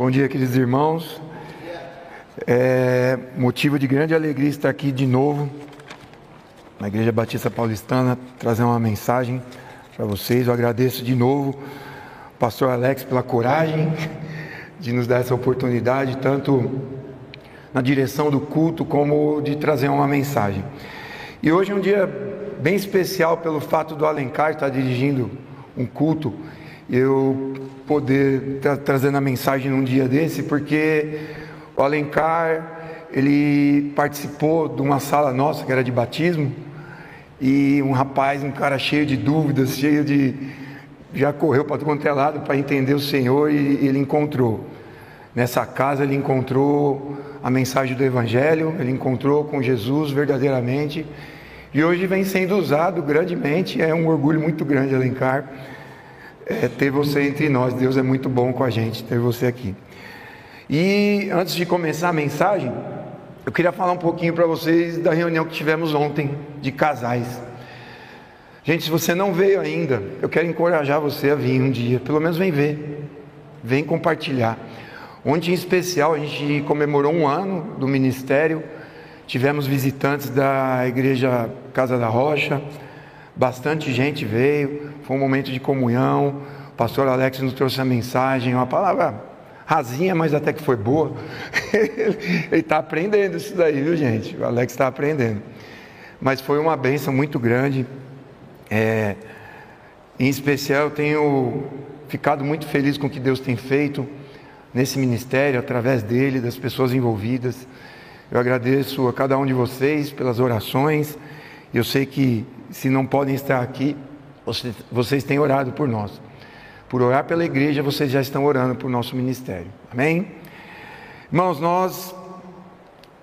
Bom dia, queridos irmãos. É motivo de grande alegria estar aqui de novo na Igreja Batista Paulistana, trazer uma mensagem para vocês. Eu agradeço de novo pastor Alex pela coragem de nos dar essa oportunidade, tanto na direção do culto como de trazer uma mensagem. E hoje é um dia bem especial pelo fato do Alencar estar dirigindo um culto, eu poder estar trazendo a mensagem num dia desse, porque o Alencar ele participou de uma sala nossa que era de batismo e um rapaz, um cara cheio de dúvidas, cheio de já correu para todo é lado para entender o Senhor e ele encontrou. Nessa casa ele encontrou a mensagem do Evangelho, ele encontrou com Jesus verdadeiramente e hoje vem sendo usado grandemente. É um orgulho muito grande, Alencar, é, ter você entre nós. Deus é muito bom com a gente ter você aqui. E antes de começar a mensagem, eu queria falar um pouquinho para vocês da reunião que tivemos ontem de casais. Gente, se você não veio ainda, eu quero encorajar você a vir um dia, pelo menos vem ver, vem compartilhar. Ontem, em especial, a gente comemorou um ano do ministério, tivemos visitantes da igreja Casa da Rocha, bastante gente veio, foi um momento de comunhão. O pastor Alex nos trouxe a mensagem, uma palavra rasinha, mas até que foi boa. Ele está aprendendo isso daí, viu gente? O Alex está aprendendo. Mas foi uma bênção muito grande. É, em especial, eu tenho ficado muito feliz com o que Deus tem feito nesse ministério, através dele, das pessoas envolvidas. Eu agradeço a cada um de vocês pelas orações. Eu sei que se não podem estar aqui, vocês têm orado por nós. Por orar pela igreja, vocês já estão orando por nosso ministério. Amém? Irmãos, nós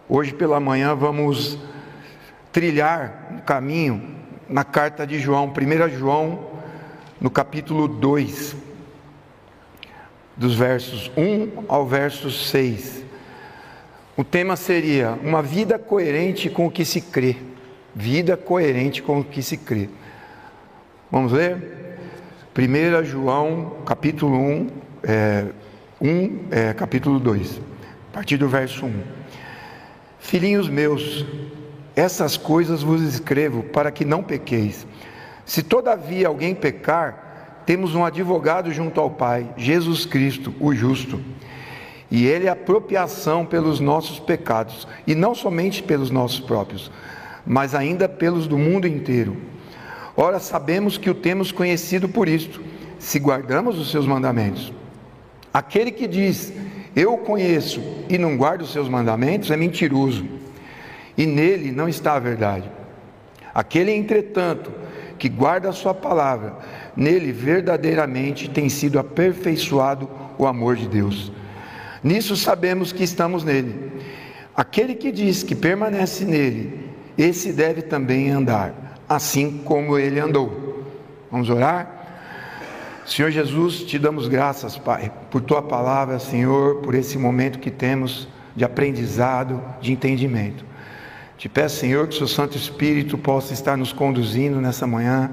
hoje pela manhã vamos trilhar um caminho na carta de João, 1 João, no capítulo 2, dos versos 1 ao verso 6. O tema seria uma vida coerente com o que se crê. Vida coerente com o que se crê. Vamos ler? 1 João, capítulo 1, é, 1 é, capítulo 2, a partir do verso 1. Filhinhos meus, essas coisas vos escrevo para que não pequeis. Se todavia alguém pecar, temos um advogado junto ao Pai, Jesus Cristo, o justo. E ele é apropriação pelos nossos pecados, e não somente pelos nossos próprios mas ainda pelos do mundo inteiro. Ora, sabemos que o temos conhecido por isto, se guardamos os seus mandamentos. Aquele que diz, eu o conheço e não guarda os seus mandamentos, é mentiroso, e nele não está a verdade. Aquele, entretanto, que guarda a sua palavra, nele verdadeiramente tem sido aperfeiçoado o amor de Deus. Nisso sabemos que estamos nele. Aquele que diz que permanece nele, esse deve também andar, assim como ele andou. Vamos orar? Senhor Jesus, te damos graças, Pai, por tua palavra, Senhor, por esse momento que temos de aprendizado, de entendimento. Te peço, Senhor, que o seu Santo Espírito possa estar nos conduzindo nessa manhã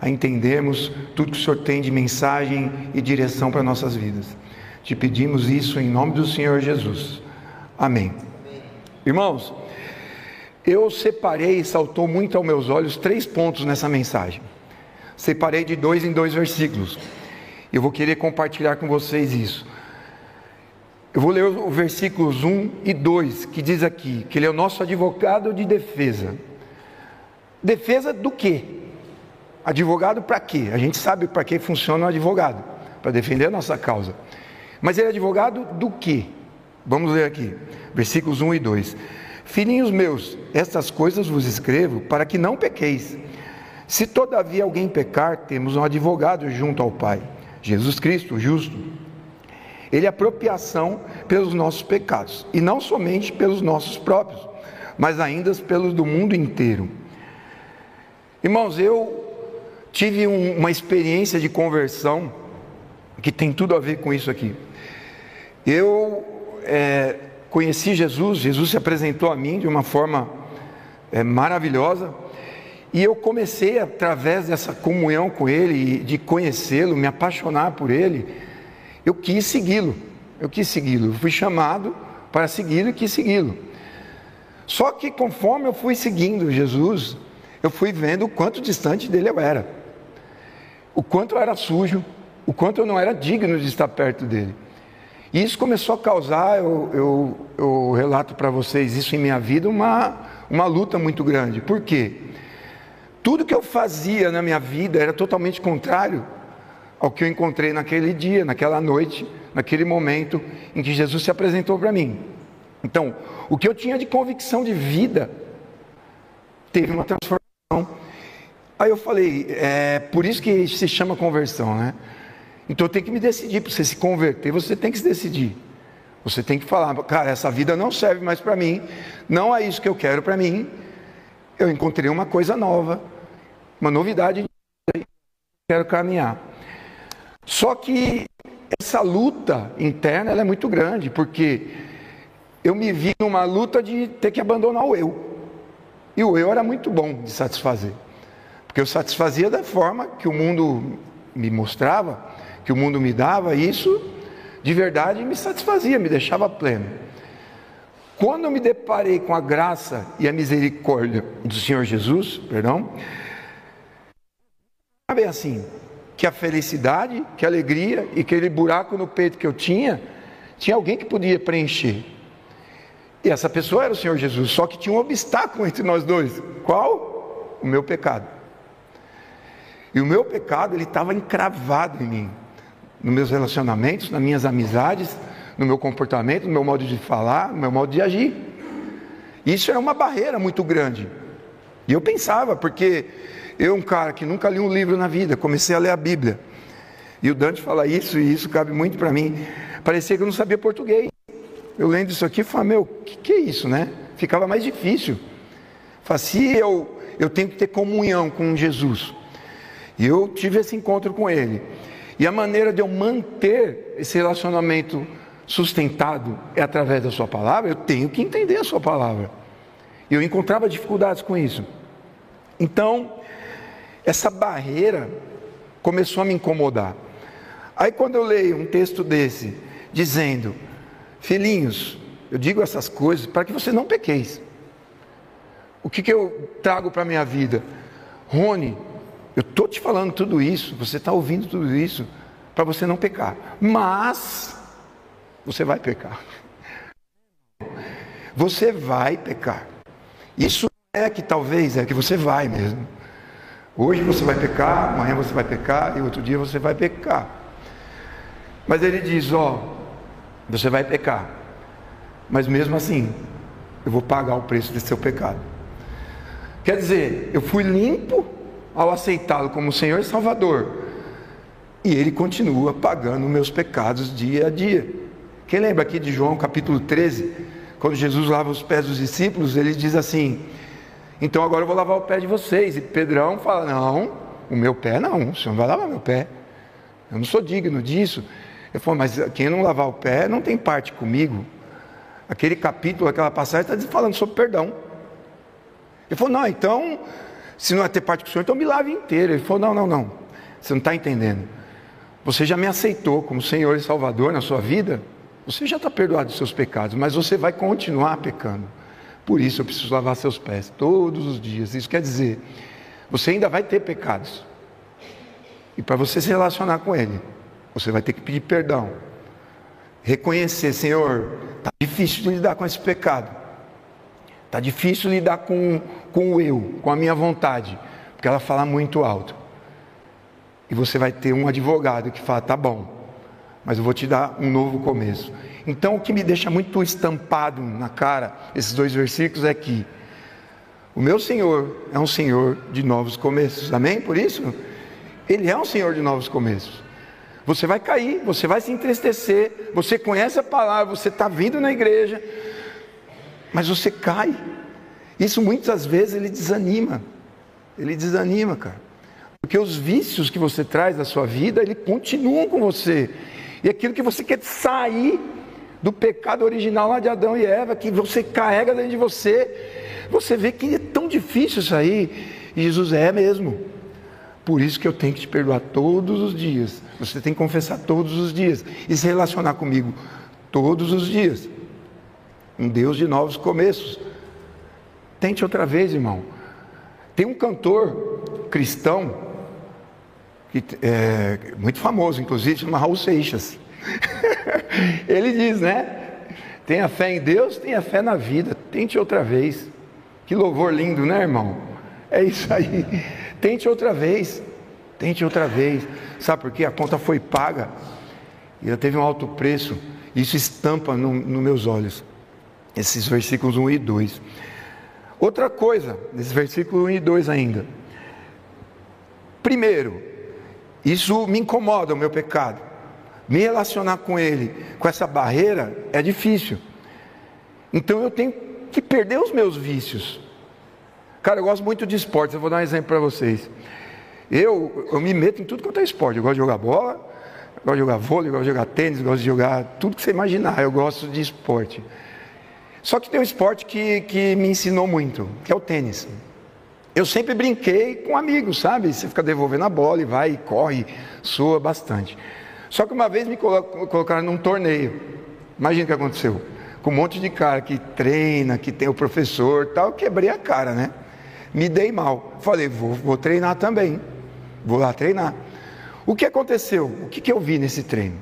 a entendermos tudo que o Senhor tem de mensagem e direção para nossas vidas. Te pedimos isso em nome do Senhor Jesus. Amém. Irmãos, eu separei, saltou muito aos meus olhos, três pontos nessa mensagem. Separei de dois em dois versículos. Eu vou querer compartilhar com vocês isso. Eu vou ler os versículos 1 e 2, que diz aqui que ele é o nosso advogado de defesa. Defesa do quê? Advogado para quê? A gente sabe para que funciona o advogado, para defender a nossa causa. Mas ele é advogado do quê? Vamos ler aqui, versículos 1 e 2. Filhinhos meus, estas coisas vos escrevo para que não pequeis. Se todavia alguém pecar, temos um advogado junto ao Pai, Jesus Cristo, justo. Ele é apropriação pelos nossos pecados, e não somente pelos nossos próprios, mas ainda pelos do mundo inteiro. Irmãos, eu tive um, uma experiência de conversão que tem tudo a ver com isso aqui. Eu é, conheci Jesus, Jesus se apresentou a mim de uma forma é, maravilhosa, e eu comecei, através dessa comunhão com Ele, de conhecê-lo, me apaixonar por Ele, eu quis segui-lo. eu quis segui-lo. Fui chamado para segui-lo e quis segui-lo. Só que conforme eu fui seguindo Jesus, eu fui vendo o quanto distante dele eu era, o quanto eu era sujo, o quanto eu não era digno de estar perto dele. E isso começou a causar, eu, eu, eu relato para vocês isso em minha vida, uma, uma luta muito grande. Por quê? Tudo que eu fazia na minha vida era totalmente contrário ao que eu encontrei naquele dia, naquela noite, naquele momento em que Jesus se apresentou para mim. Então, o que eu tinha de convicção de vida teve uma transformação. Aí eu falei, é por isso que se chama conversão, né? Então eu tenho que me decidir, para você se converter, você tem que se decidir. Você tem que falar, cara, essa vida não serve mais para mim, não é isso que eu quero para mim. Eu encontrei uma coisa nova, uma novidade, quero caminhar. Só que essa luta interna é muito grande, porque eu me vi numa luta de ter que abandonar o eu. E o eu era muito bom de satisfazer. Porque eu satisfazia da forma que o mundo me mostrava, que o mundo me dava, isso de verdade me satisfazia, me deixava pleno. Quando eu me deparei com a graça e a misericórdia do Senhor Jesus, perdão, bem assim, que a felicidade, que a alegria e aquele buraco no peito que eu tinha, tinha alguém que podia preencher. E essa pessoa era o Senhor Jesus, só que tinha um obstáculo entre nós dois. Qual? O meu pecado. E o meu pecado, ele estava encravado em mim, nos meus relacionamentos, nas minhas amizades, no meu comportamento, no meu modo de falar, no meu modo de agir. Isso era uma barreira muito grande. E eu pensava, porque eu, um cara que nunca li um livro na vida, comecei a ler a Bíblia. E o Dante fala isso, e isso cabe muito para mim. Parecia que eu não sabia português. Eu lendo isso aqui, falei, meu, o que, que é isso, né? Ficava mais difícil. Falei, se eu, eu tenho que ter comunhão com Jesus. E eu tive esse encontro com ele. E a maneira de eu manter esse relacionamento sustentado é através da sua palavra, eu tenho que entender a sua palavra. Eu encontrava dificuldades com isso. Então, essa barreira começou a me incomodar. Aí quando eu leio um texto desse, dizendo, filhinhos, eu digo essas coisas para que você não pequeis. O que, que eu trago para a minha vida? Rony, eu estou te falando tudo isso, você está ouvindo tudo isso, para você não pecar. Mas, você vai pecar. Você vai pecar. Isso é que talvez é que você vai mesmo. Hoje você vai pecar, amanhã você vai pecar e outro dia você vai pecar. Mas ele diz: Ó, você vai pecar, mas mesmo assim, eu vou pagar o preço desse seu pecado. Quer dizer, eu fui limpo ao aceitá-lo como Senhor e Salvador, e ele continua pagando meus pecados dia a dia. Quem lembra aqui de João capítulo 13, quando Jesus lava os pés dos discípulos, ele diz assim: então agora eu vou lavar o pé de vocês. E Pedrão fala: Não, o meu pé não, o senhor não vai lavar meu pé. Eu não sou digno disso. Ele falou: Mas quem não lavar o pé não tem parte comigo. Aquele capítulo, aquela passagem está falando sobre perdão. Ele falou: Não, então, se não é ter parte com o senhor, então me lave inteiro. Ele falou: Não, não, não. Você não está entendendo. Você já me aceitou como Senhor e Salvador na sua vida. Você já está perdoado dos seus pecados, mas você vai continuar pecando. Por isso eu preciso lavar seus pés todos os dias. Isso quer dizer, você ainda vai ter pecados. E para você se relacionar com Ele, você vai ter que pedir perdão. Reconhecer, Senhor, está difícil de lidar com esse pecado. Está difícil lidar com, com o eu, com a minha vontade, porque ela fala muito alto. E você vai ter um advogado que fala: tá bom, mas eu vou te dar um novo começo. Então, o que me deixa muito estampado na cara, esses dois versículos, é que o meu Senhor é um Senhor de novos começos, amém? Por isso, Ele é um Senhor de novos começos. Você vai cair, você vai se entristecer, você conhece a palavra, você está vindo na igreja, mas você cai. Isso muitas vezes ele desanima, ele desanima, cara. Porque os vícios que você traz da sua vida, ele continuam com você. E aquilo que você quer sair do pecado original lá de Adão e Eva, que você carrega dentro de você, você vê que é tão difícil sair. E Jesus é mesmo. Por isso que eu tenho que te perdoar todos os dias. Você tem que confessar todos os dias e se relacionar comigo todos os dias. Um Deus de novos começos. Tente outra vez, irmão. Tem um cantor cristão, que é muito famoso, inclusive, chama Raul Seixas. Ele diz, né? Tenha fé em Deus, tenha fé na vida. Tente outra vez. Que louvor lindo, né, irmão? É isso aí. Tente outra vez. Tente outra vez. Sabe por quê? A conta foi paga. E ela teve um alto preço. Isso estampa nos no meus olhos. Esses versículos 1 e 2. Outra coisa, nesse versículo 1 e 2 ainda. Primeiro, isso me incomoda, o meu pecado me relacionar com Ele, com essa barreira, é difícil. Então eu tenho que perder os meus vícios. Cara, eu gosto muito de esportes, eu vou dar um exemplo para vocês. Eu, eu me meto em tudo quanto é esporte. Eu gosto de jogar bola, gosto de jogar vôlei, gosto de jogar tênis, gosto de jogar tudo que você imaginar. Eu gosto de esporte. Só que tem um esporte que, que me ensinou muito, que é o tênis. Eu sempre brinquei com amigos, sabe? Você fica devolvendo a bola e vai, e corre, soa bastante. Só que uma vez me colocaram num torneio. Imagina o que aconteceu. Com um monte de cara que treina, que tem o professor tal, quebrei a cara, né? Me dei mal. Falei, vou, vou treinar também. Vou lá treinar. O que aconteceu? O que, que eu vi nesse treino?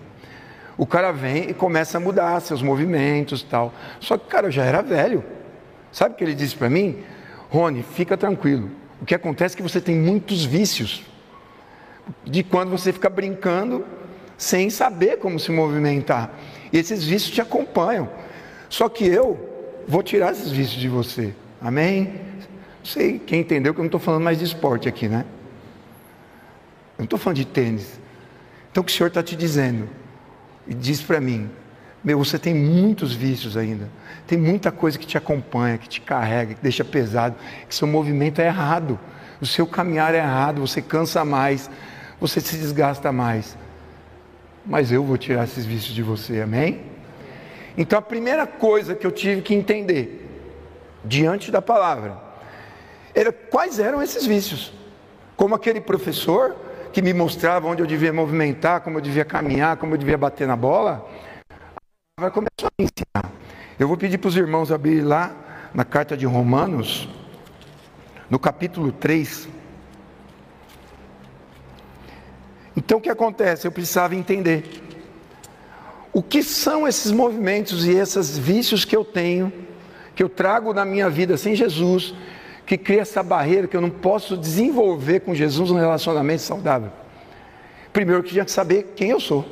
O cara vem e começa a mudar seus movimentos tal. Só que, cara, eu já era velho. Sabe o que ele disse para mim? Rony, fica tranquilo. O que acontece é que você tem muitos vícios. De quando você fica brincando sem saber como se movimentar. E esses vícios te acompanham. Só que eu vou tirar esses vícios de você. Amém? Não sei quem entendeu que eu não estou falando mais de esporte aqui, né? Eu não estou falando de tênis. Então o que o Senhor está te dizendo? E diz para mim, meu, você tem muitos vícios ainda. Tem muita coisa que te acompanha, que te carrega, que deixa pesado, que seu movimento é errado. O seu caminhar é errado, você cansa mais, você se desgasta mais mas eu vou tirar esses vícios de você, amém? Então a primeira coisa que eu tive que entender, diante da palavra, era quais eram esses vícios. Como aquele professor que me mostrava onde eu devia movimentar, como eu devia caminhar, como eu devia bater na bola, vai começar a me ensinar. Eu vou pedir para os irmãos abrir lá na carta de Romanos, no capítulo 3. Então o que acontece? Eu precisava entender o que são esses movimentos e esses vícios que eu tenho, que eu trago na minha vida sem Jesus, que cria essa barreira que eu não posso desenvolver com Jesus um relacionamento saudável. Primeiro eu tinha que saber quem eu sou.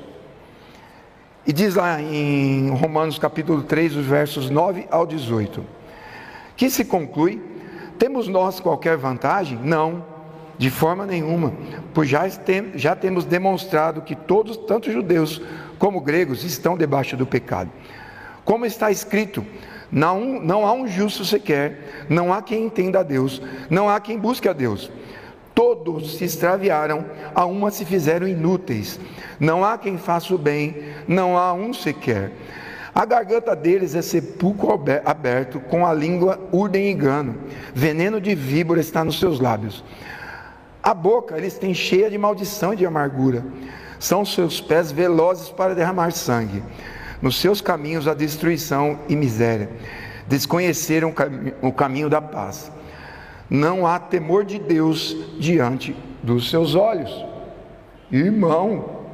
E diz lá em Romanos capítulo 3, os versos 9 ao 18, que se conclui: temos nós qualquer vantagem? Não de forma nenhuma, pois já, tem, já temos demonstrado que todos, tanto judeus como gregos, estão debaixo do pecado. Como está escrito, não, não há um justo sequer, não há quem entenda a Deus, não há quem busque a Deus. Todos se extraviaram, a uma se fizeram inúteis. Não há quem faça o bem, não há um sequer. A garganta deles é sepulcro aberto, com a língua urdem engano. Veneno de víbora está nos seus lábios. A boca eles têm cheia de maldição e de amargura. São seus pés velozes para derramar sangue. Nos seus caminhos a destruição e miséria. Desconheceram o caminho da paz. Não há temor de Deus diante dos seus olhos. Irmão,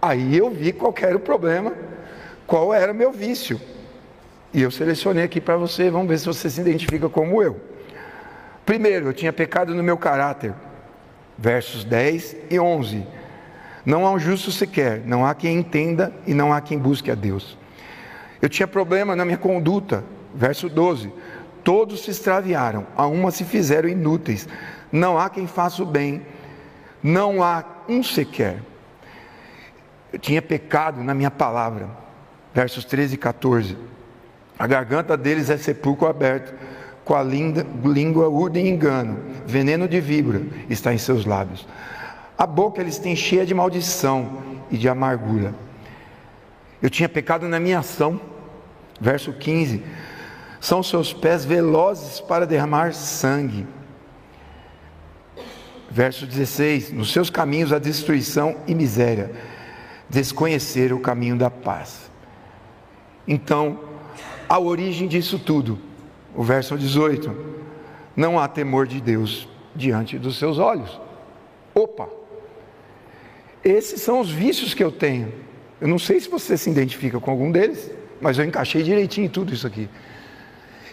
aí eu vi qual era o problema, qual era o meu vício. E eu selecionei aqui para você, vamos ver se você se identifica como eu. Primeiro, eu tinha pecado no meu caráter. Versos 10 e 11. Não há um justo sequer, não há quem entenda e não há quem busque a Deus. Eu tinha problema na minha conduta. Verso 12. Todos se extraviaram, a uma se fizeram inúteis. Não há quem faça o bem, não há um sequer. Eu tinha pecado na minha palavra. Versos 13 e 14. A garganta deles é sepulcro aberto com a linda, língua urda e engano, veneno de víbora está em seus lábios. A boca eles têm cheia de maldição e de amargura. Eu tinha pecado na minha ação, verso 15. São seus pés velozes para derramar sangue. Verso 16: Nos seus caminhos a destruição e miséria, desconhecer o caminho da paz. Então, a origem disso tudo, o verso 18: não há temor de Deus diante dos seus olhos. Opa! Esses são os vícios que eu tenho. Eu não sei se você se identifica com algum deles, mas eu encaixei direitinho tudo isso aqui.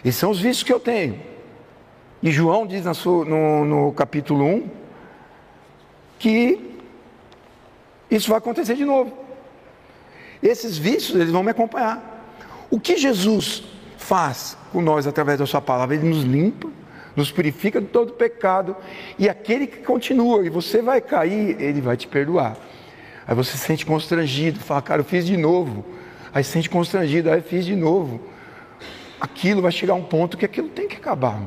Esses são os vícios que eu tenho. E João diz sua, no, no capítulo 1 que isso vai acontecer de novo. Esses vícios, eles vão me acompanhar. O que Jesus faz com nós através da sua palavra? Ele nos limpa, nos purifica de todo pecado, e aquele que continua, e você vai cair, ele vai te perdoar. Aí você se sente constrangido, fala, cara, eu fiz de novo. Aí se sente constrangido, aí eu fiz de novo. Aquilo vai chegar a um ponto que aquilo tem que acabar.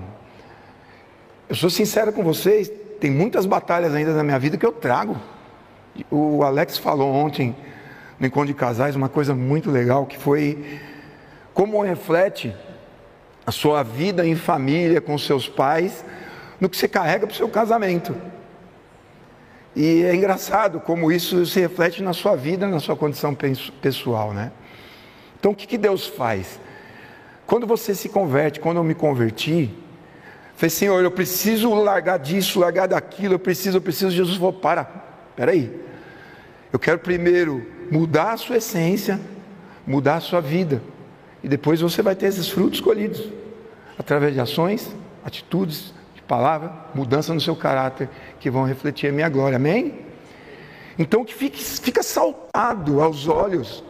Eu sou sincero com vocês, tem muitas batalhas ainda na minha vida que eu trago. O Alex falou ontem no encontro de casais uma coisa muito legal que foi como reflete a sua vida em família com seus pais no que você carrega para o seu casamento. E é engraçado como isso se reflete na sua vida, na sua condição pessoal, né? Então o que, que Deus faz? Quando você se converte, quando eu me converti, falei, Senhor, eu preciso largar disso, largar daquilo, eu preciso, eu preciso. Jesus falou, para, peraí. Eu quero primeiro mudar a sua essência, mudar a sua vida. E depois você vai ter esses frutos colhidos através de ações, atitudes, de palavra, mudança no seu caráter que vão refletir a minha glória. Amém? Então que fica saltado aos olhos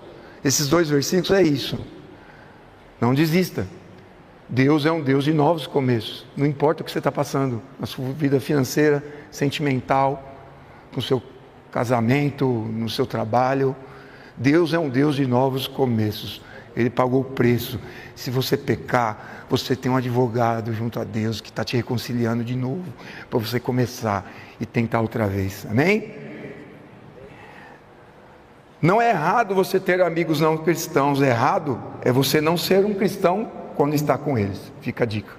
esses dois versículos é isso. Não desista. Deus é um Deus de novos começos. Não importa o que você está passando na sua vida financeira, sentimental, no seu casamento, no seu trabalho. Deus é um Deus de novos começos. Ele pagou o preço. Se você pecar, você tem um advogado junto a Deus que está te reconciliando de novo para você começar e tentar outra vez. Amém? Não é errado você ter amigos não cristãos, errado é você não ser um cristão quando está com eles. Fica a dica.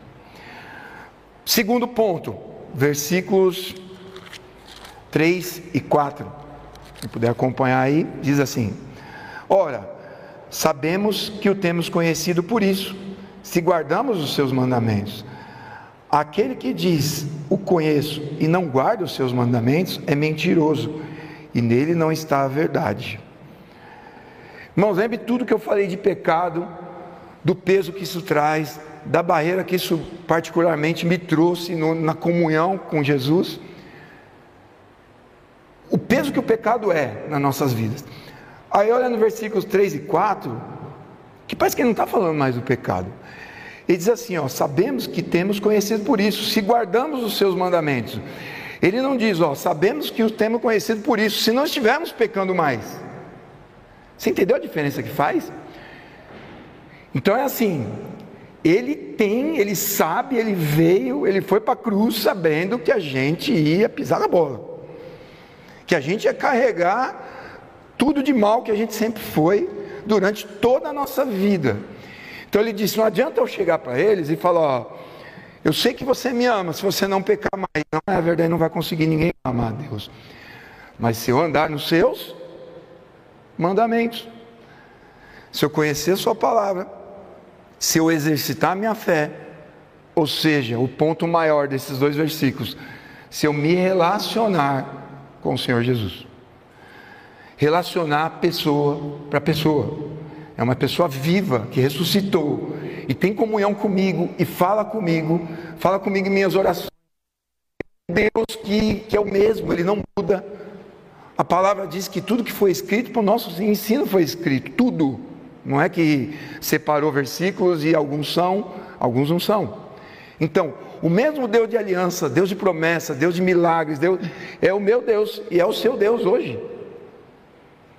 Segundo ponto, versículos 3 e 4. Se puder acompanhar aí, diz assim: Ora, Sabemos que o temos conhecido por isso, se guardamos os seus mandamentos. Aquele que diz o conheço e não guarda os seus mandamentos é mentiroso, e nele não está a verdade. Irmãos, lembre tudo que eu falei de pecado, do peso que isso traz, da barreira que isso particularmente me trouxe no, na comunhão com Jesus. O peso que o pecado é nas nossas vidas. Aí olha no versículos 3 e 4, que parece que ele não está falando mais do pecado. Ele diz assim: ó, sabemos que temos conhecido por isso, se guardamos os seus mandamentos. Ele não diz, ó, sabemos que os temos conhecido por isso, se não estivermos pecando mais. Você entendeu a diferença que faz? Então é assim, ele tem, ele sabe, ele veio, ele foi para a cruz sabendo que a gente ia pisar na bola, que a gente ia carregar tudo de mal que a gente sempre foi durante toda a nossa vida. Então ele disse: não adianta eu chegar para eles e falar, ó, eu sei que você me ama, se você não pecar mais, não é verdade, não vai conseguir ninguém amar a Deus. Mas se eu andar nos seus mandamentos, se eu conhecer a sua palavra, se eu exercitar a minha fé, ou seja, o ponto maior desses dois versículos, se eu me relacionar com o Senhor Jesus relacionar pessoa para pessoa. É uma pessoa viva que ressuscitou e tem comunhão comigo e fala comigo, fala comigo em minhas orações. Deus que, que é o mesmo, ele não muda. A palavra diz que tudo que foi escrito para o nosso ensino foi escrito, tudo. Não é que separou versículos e alguns são, alguns não são. Então, o mesmo Deus de aliança, Deus de promessa, Deus de milagres, Deus é o meu Deus e é o seu Deus hoje.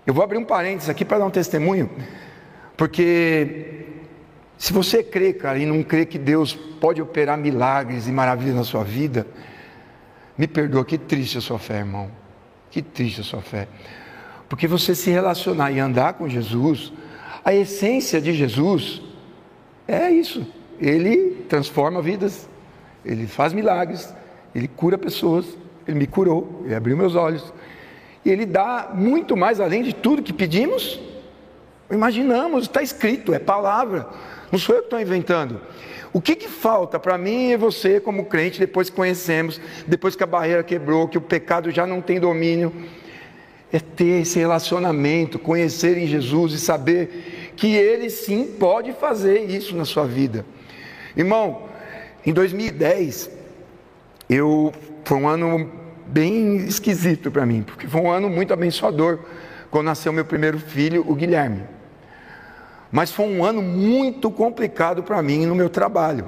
Eu vou abrir um parênteses aqui para dar um testemunho, porque se você crê, cara, e não crê que Deus pode operar milagres e maravilhas na sua vida, me perdoa, que triste a sua fé, irmão. Que triste a sua fé. Porque você se relacionar e andar com Jesus, a essência de Jesus é isso. Ele transforma vidas, ele faz milagres, ele cura pessoas, ele me curou, ele abriu meus olhos, Ele dá muito mais além de tudo que pedimos Imaginamos, está escrito, é palavra. Não sou eu que estou inventando. O que, que falta para mim e você, como crente, depois que conhecemos, depois que a barreira quebrou, que o pecado já não tem domínio? É ter esse relacionamento, conhecer em Jesus e saber que Ele sim pode fazer isso na sua vida. Irmão, em 2010, eu foi um ano bem esquisito para mim, porque foi um ano muito abençoador quando nasceu meu primeiro filho, o Guilherme. Mas foi um ano muito complicado para mim no meu trabalho.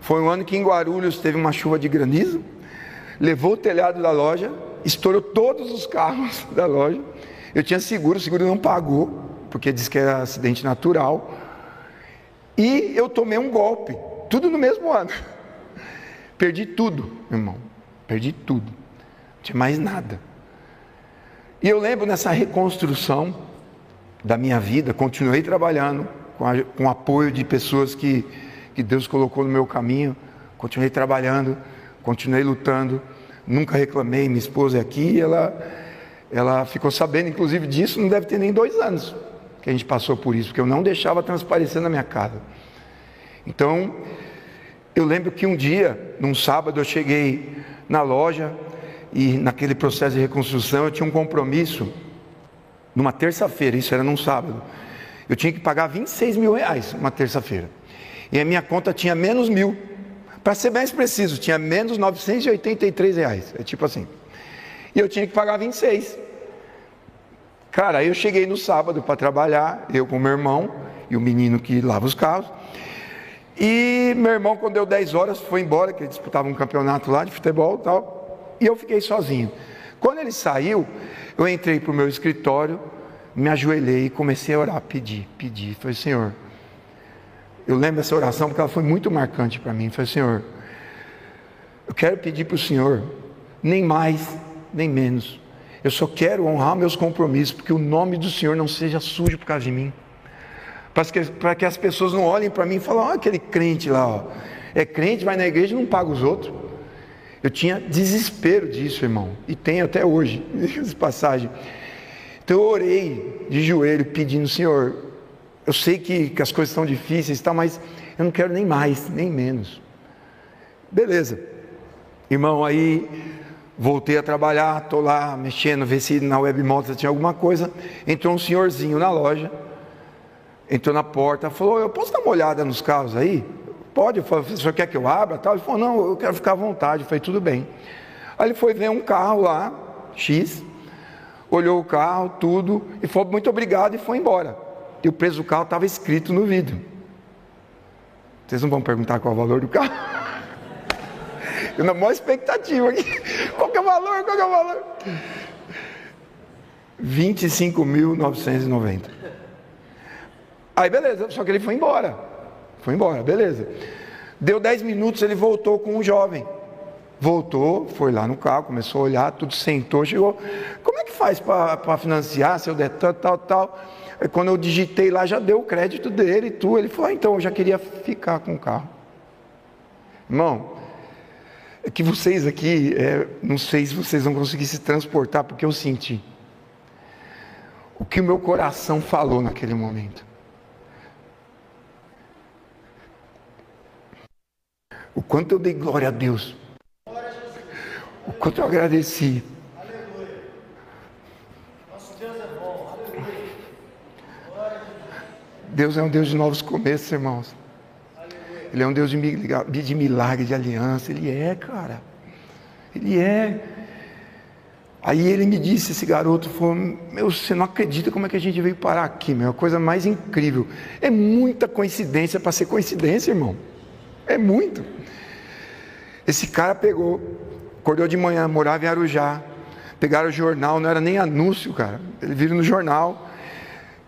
Foi um ano que em Guarulhos teve uma chuva de granizo, levou o telhado da loja, estourou todos os carros da loja. Eu tinha seguro, o seguro não pagou, porque disse que era acidente natural. E eu tomei um golpe, tudo no mesmo ano. Perdi tudo, irmão. Perdi tudo. Tinha mais nada. E eu lembro nessa reconstrução da minha vida, continuei trabalhando com, a, com o apoio de pessoas que, que Deus colocou no meu caminho. Continuei trabalhando, continuei lutando. Nunca reclamei. Minha esposa é aqui, ela, ela ficou sabendo, inclusive, disso, não deve ter nem dois anos que a gente passou por isso, porque eu não deixava transparecer na minha casa. Então, eu lembro que um dia, num sábado, eu cheguei na loja e naquele processo de reconstrução eu tinha um compromisso numa terça-feira, isso era num sábado. Eu tinha que pagar 26 mil reais uma terça-feira. E a minha conta tinha menos mil. Para ser mais preciso, tinha menos 983 reais. É tipo assim. E eu tinha que pagar 26. Cara, aí eu cheguei no sábado para trabalhar, eu com meu irmão e o menino que lava os carros. E meu irmão, quando deu 10 horas, foi embora, que ele disputava um campeonato lá de futebol e tal. E eu fiquei sozinho. Quando ele saiu, eu entrei para o meu escritório, me ajoelhei e comecei a orar, pedir, pedir. Falei, Senhor, eu lembro dessa oração porque ela foi muito marcante para mim. Falei, Senhor, eu quero pedir para o Senhor, nem mais, nem menos. Eu só quero honrar meus compromissos, porque o nome do Senhor não seja sujo por causa de mim. Para que, para que as pessoas não olhem para mim e falem, olha aquele crente lá, ó. é crente, vai na igreja e não paga os outros. Eu tinha desespero disso, irmão, e tenho até hoje, essa passagem. Então eu orei de joelho pedindo, Senhor, eu sei que, que as coisas estão difíceis, tá, mas eu não quero nem mais, nem menos. Beleza. Irmão, aí voltei a trabalhar, estou lá mexendo, ver se na web tinha alguma coisa. Entrou um senhorzinho na loja, entrou na porta, falou: Eu posso dar uma olhada nos carros aí? Pode, o senhor quer que eu abra? Ele falou, não, eu quero ficar à vontade. Eu falei, tudo bem. Aí ele foi ver um carro lá, X, olhou o carro, tudo, e falou, muito obrigado, e foi embora. E o preço do carro estava escrito no vidro. Vocês não vão perguntar qual é o valor do carro? Eu na maior expectativa aqui. Qual que é o valor? Qual é o valor? 25.990. Aí beleza, só que ele foi embora. Foi embora, beleza. Deu 10 minutos, ele voltou com um jovem. Voltou, foi lá no carro, começou a olhar, tudo sentou, chegou. Como é que faz para financiar, seu detan, tal, tal? Aí, quando eu digitei lá, já deu o crédito dele e tudo. Ele falou, ah, então eu já queria ficar com o carro. Irmão, é que vocês aqui, é, não sei se vocês vão conseguir se transportar, porque eu senti. O que o meu coração falou naquele momento. O quanto eu dei glória a Deus. O quanto eu agradeci. Deus é um Deus de novos começos, irmãos. Ele é um Deus de milagre, de aliança. Ele é, cara. Ele é. Aí ele me disse, esse garoto, falou, meu, você não acredita como é que a gente veio parar aqui, meu, a coisa mais incrível. É muita coincidência para ser coincidência, irmão. É muito. Esse cara pegou, acordou de manhã, morava em Arujá, pegaram o jornal, não era nem anúncio, cara. Ele viram no jornal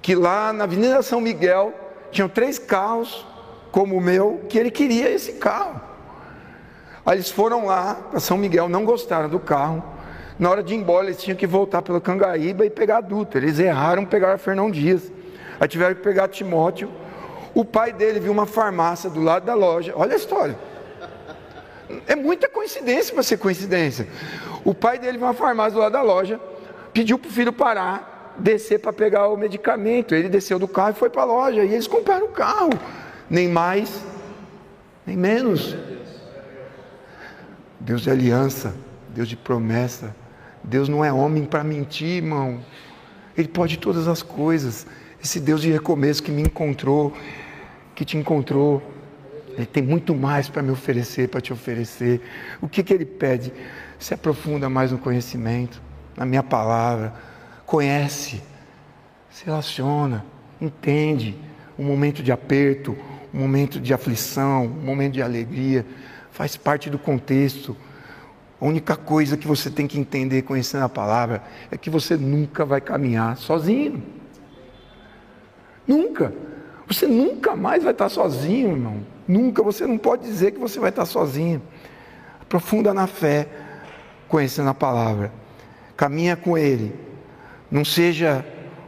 que lá na Avenida São Miguel tinham três carros como o meu, que ele queria esse carro. Aí eles foram lá para São Miguel, não gostaram do carro. Na hora de ir embora, eles tinham que voltar pelo Cangaíba e pegar adulto. Eles erraram, pegaram Fernão Dias. Aí tiveram que pegar Timóteo. O pai dele viu uma farmácia do lado da loja. Olha a história. É muita coincidência para ser coincidência. O pai dele viu uma farmácia do lado da loja, pediu para o filho parar. descer para pegar o medicamento. Ele desceu do carro e foi para a loja. E eles compraram o carro. Nem mais, nem menos. Deus de aliança, Deus de promessa. Deus não é homem para mentir, irmão. Ele pode todas as coisas. Esse Deus de recomeço que me encontrou, que te encontrou, Ele tem muito mais para me oferecer, para te oferecer. O que, que Ele pede? Se aprofunda mais no conhecimento, na minha palavra. Conhece, se relaciona, entende um momento de aperto, um momento de aflição, um momento de alegria. Faz parte do contexto. A única coisa que você tem que entender conhecendo a palavra é que você nunca vai caminhar sozinho. Nunca. Você nunca mais vai estar sozinho, irmão. Nunca. Você não pode dizer que você vai estar sozinho. Aprofunda na fé, conhecendo a palavra. Caminha com Ele. Não seja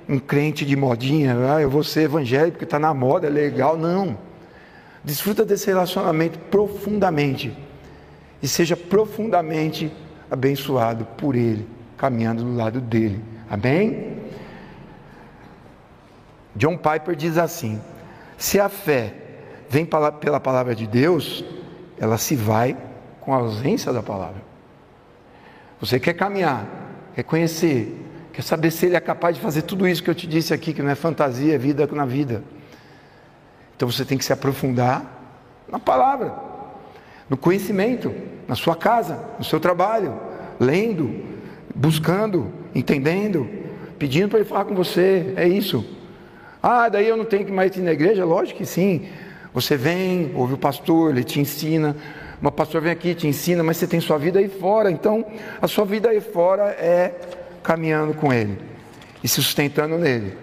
um crente de modinha. Ah, eu vou ser evangélico porque está na moda, é legal. Não. Desfruta desse relacionamento profundamente. E seja profundamente abençoado por Ele, caminhando do lado dele. Amém? John Piper diz assim: se a fé vem pela palavra de Deus, ela se vai com a ausência da palavra. Você quer caminhar, quer conhecer, quer saber se ele é capaz de fazer tudo isso que eu te disse aqui, que não é fantasia, é vida na vida. Então você tem que se aprofundar na palavra, no conhecimento, na sua casa, no seu trabalho, lendo, buscando, entendendo, pedindo para ele falar com você. É isso. Ah, daí eu não tenho que mais ir na igreja? Lógico que sim. Você vem, ouve o pastor, ele te ensina. Uma pastor vem aqui, te ensina, mas você tem sua vida aí fora. Então, a sua vida aí fora é caminhando com ele e se sustentando nele.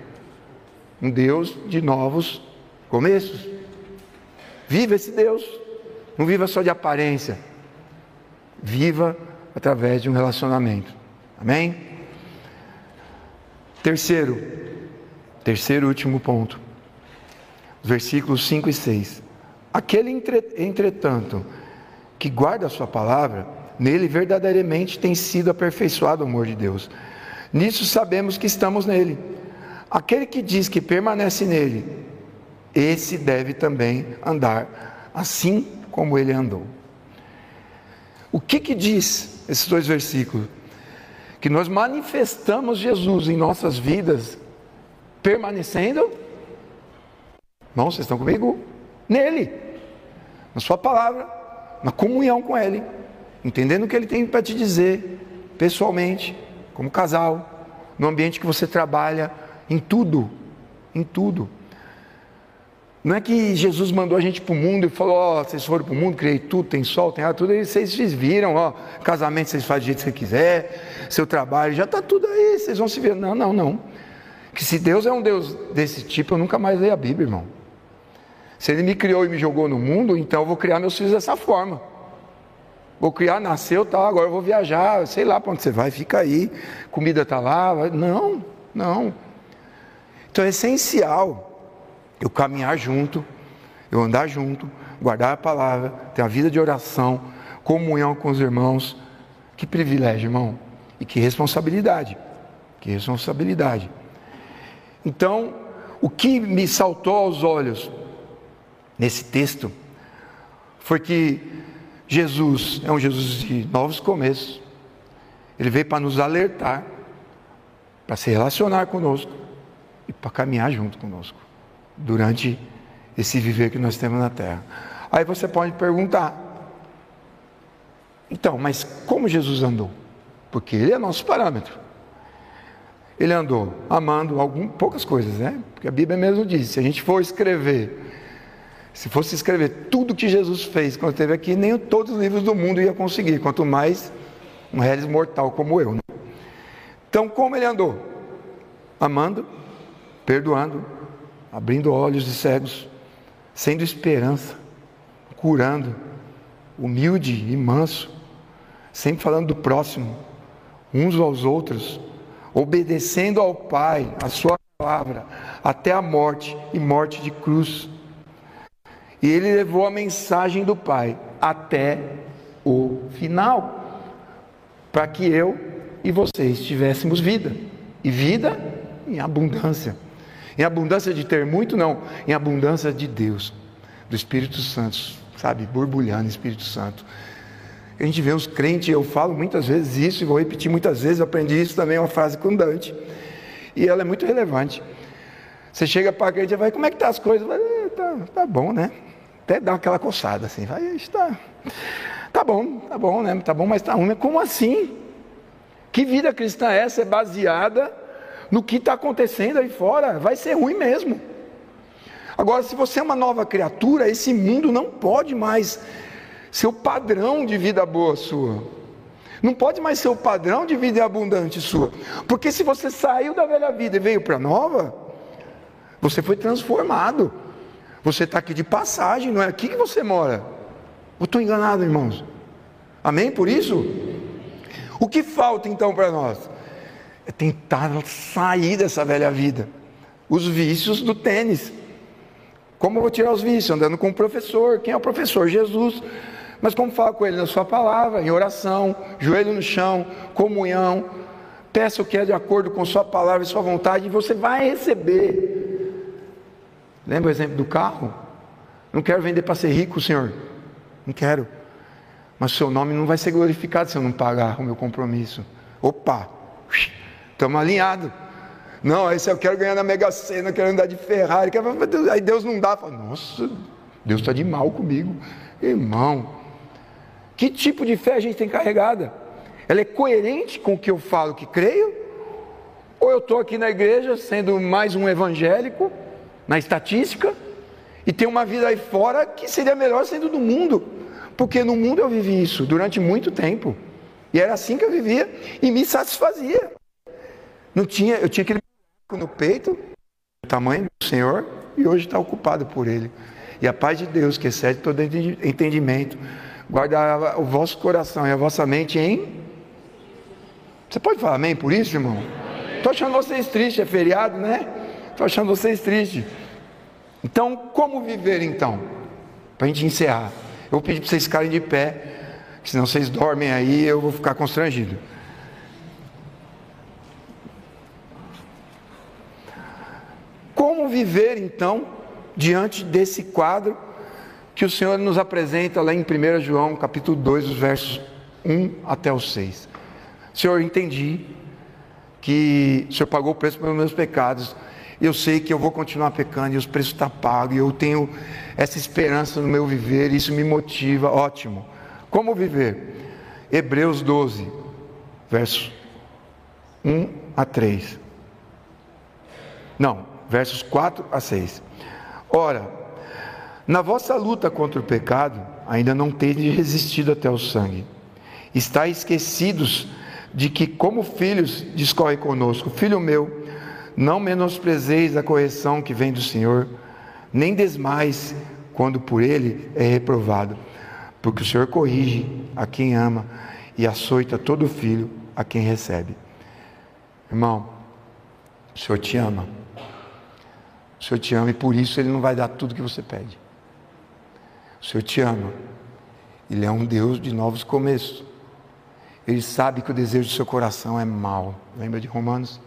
Um Deus de novos começos. Viva esse Deus. Não viva só de aparência. Viva através de um relacionamento. Amém? Terceiro, Terceiro e último ponto. Versículos 5 e 6. Aquele, entretanto, que guarda a sua palavra, nele verdadeiramente tem sido aperfeiçoado o amor de Deus. Nisso sabemos que estamos nele. Aquele que diz que permanece nele, esse deve também andar assim como ele andou. O que que diz esses dois versículos? Que nós manifestamos Jesus em nossas vidas permanecendo. Irmãos, vocês estão comigo? Nele, na Sua palavra, na comunhão com Ele, entendendo o que Ele tem para te dizer, pessoalmente, como casal, no ambiente que você trabalha, em tudo, em tudo. Não é que Jesus mandou a gente para o mundo e falou: Ó, oh, vocês foram para o mundo, criei tudo, tem sol, tem ar, tudo, e vocês viram, ó, casamento vocês fazem do jeito que você quiser, seu trabalho, já está tudo aí, vocês vão se ver. Não, não, não. Que se Deus é um Deus desse tipo, eu nunca mais leio a Bíblia, irmão. Se Ele me criou e me jogou no mundo, então eu vou criar meus filhos dessa forma. Vou criar, nasceu, tal, agora eu vou viajar, sei lá para onde você vai, fica aí, comida está lá. Não, não. Então é essencial eu caminhar junto, eu andar junto, guardar a palavra, ter a vida de oração, comunhão com os irmãos. Que privilégio, irmão. E que responsabilidade. Que responsabilidade. Então, o que me saltou aos olhos nesse texto foi que Jesus é um Jesus de novos começos. Ele veio para nos alertar, para se relacionar conosco e para caminhar junto conosco durante esse viver que nós temos na terra. Aí você pode perguntar: então, mas como Jesus andou? Porque ele é nosso parâmetro ele andou amando algum, poucas coisas, né? Porque a Bíblia mesmo diz: se a gente for escrever, se fosse escrever tudo que Jesus fez quando esteve aqui, nem todos os livros do mundo ia conseguir, quanto mais um réis mortal como eu. Né? Então, como ele andou? Amando, perdoando, abrindo olhos de cegos, sendo esperança, curando, humilde e manso, sempre falando do próximo, uns aos outros, obedecendo ao Pai, a sua palavra, até a morte e morte de cruz. E ele levou a mensagem do Pai até o final, para que eu e vocês tivéssemos vida, e vida em abundância. Em abundância de ter muito, não, em abundância de Deus, do Espírito Santo, sabe, borbulhando Espírito Santo. A gente vê os crentes, eu falo muitas vezes isso e vou repetir muitas vezes, aprendi isso também, é uma frase com Dante. E ela é muito relevante. Você chega para a crente e vai, como é que tá as coisas? Vai, é, tá, tá bom, né? Até dá aquela coçada assim, vai, está. Tá bom, tá bom, né? Tá bom, mas tá ruim. Como assim? Que vida cristã é essa? É baseada no que está acontecendo aí fora. Vai ser ruim mesmo. Agora, se você é uma nova criatura, esse mundo não pode mais ser o padrão de vida boa sua. Não pode mais ser o padrão de vida abundante sua. Porque se você saiu da velha vida e veio para a nova, você foi transformado. Você está aqui de passagem, não é aqui que você mora. Eu estou enganado, irmãos? Amém por isso? O que falta então para nós? É tentar sair dessa velha vida. Os vícios do tênis. Como eu vou tirar os vícios? Andando com o professor. Quem é o professor? Jesus. Mas como falar com ele na sua palavra, em oração, joelho no chão, comunhão. Peça o que é de acordo com sua palavra e sua vontade, e você vai receber. Lembra o exemplo do carro? Não quero vender para ser rico, Senhor. Não quero. Mas seu nome não vai ser glorificado se eu não pagar o meu compromisso. Opa, estamos alinhados. Não, esse eu quero ganhar na Mega Sena, quero andar de Ferrari. Quero... Aí Deus não dá. Fala, Nossa, Deus está de mal comigo. Irmão, que tipo de fé a gente tem carregada? Ela é coerente com o que eu falo que creio? Ou eu estou aqui na igreja sendo mais um evangélico, na estatística, e tenho uma vida aí fora que seria melhor sendo do mundo? Porque no mundo eu vivi isso durante muito tempo. E era assim que eu vivia e me satisfazia. Não tinha, eu tinha aquele no peito, o tamanho do Senhor, e hoje está ocupado por Ele. E a paz de Deus, que excede todo entendimento, guardará o vosso coração e a vossa mente em. Você pode falar amém por isso, irmão? Estou achando vocês tristes, é feriado, né? Estou achando vocês tristes. Então, como viver então? Para a gente encerrar. Eu vou pedir para vocês ficarem de pé, senão vocês dormem aí eu vou ficar constrangido. Como viver então diante desse quadro que o Senhor nos apresenta lá em 1 João, capítulo 2, os versos 1 até o 6. Senhor, entendi que o Senhor pagou o preço pelos meus pecados. Eu sei que eu vou continuar pecando e os preços estão pagos. E eu tenho essa esperança no meu viver. E isso me motiva. Ótimo. Como viver? Hebreus 12, versos 1 a 3. Não, versos 4 a 6. Ora, na vossa luta contra o pecado, ainda não tendes resistido até o sangue. Estáis esquecidos de que, como filhos, discorre conosco: Filho meu, não menosprezeis a correção que vem do Senhor, nem desmais quando por ele é reprovado, porque o Senhor corrige a quem ama e açoita todo filho a quem recebe. Irmão, o Senhor te ama. O Senhor te ama e por isso Ele não vai dar tudo que você pede. O Senhor te ama. Ele é um Deus de novos começos. Ele sabe que o desejo do seu coração é mau. Lembra de Romanos?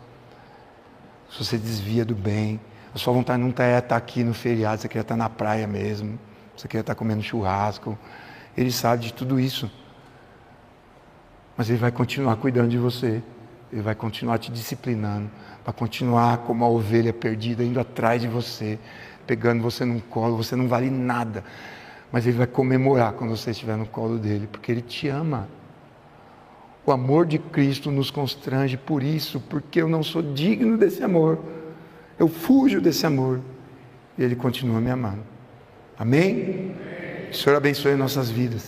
Se você desvia do bem, a sua vontade não está é estar aqui no feriado, você quer estar na praia mesmo, você quer estar comendo churrasco. Ele sabe de tudo isso. Mas ele vai continuar cuidando de você. Ele vai continuar te disciplinando para continuar como a ovelha perdida, indo atrás de você, pegando você no colo, você não vale nada. Mas ele vai comemorar quando você estiver no colo dele, porque ele te ama. O amor de Cristo nos constrange por isso, porque eu não sou digno desse amor. Eu fujo desse amor. E ele continua me amando. Amém? O Senhor abençoe nossas vidas.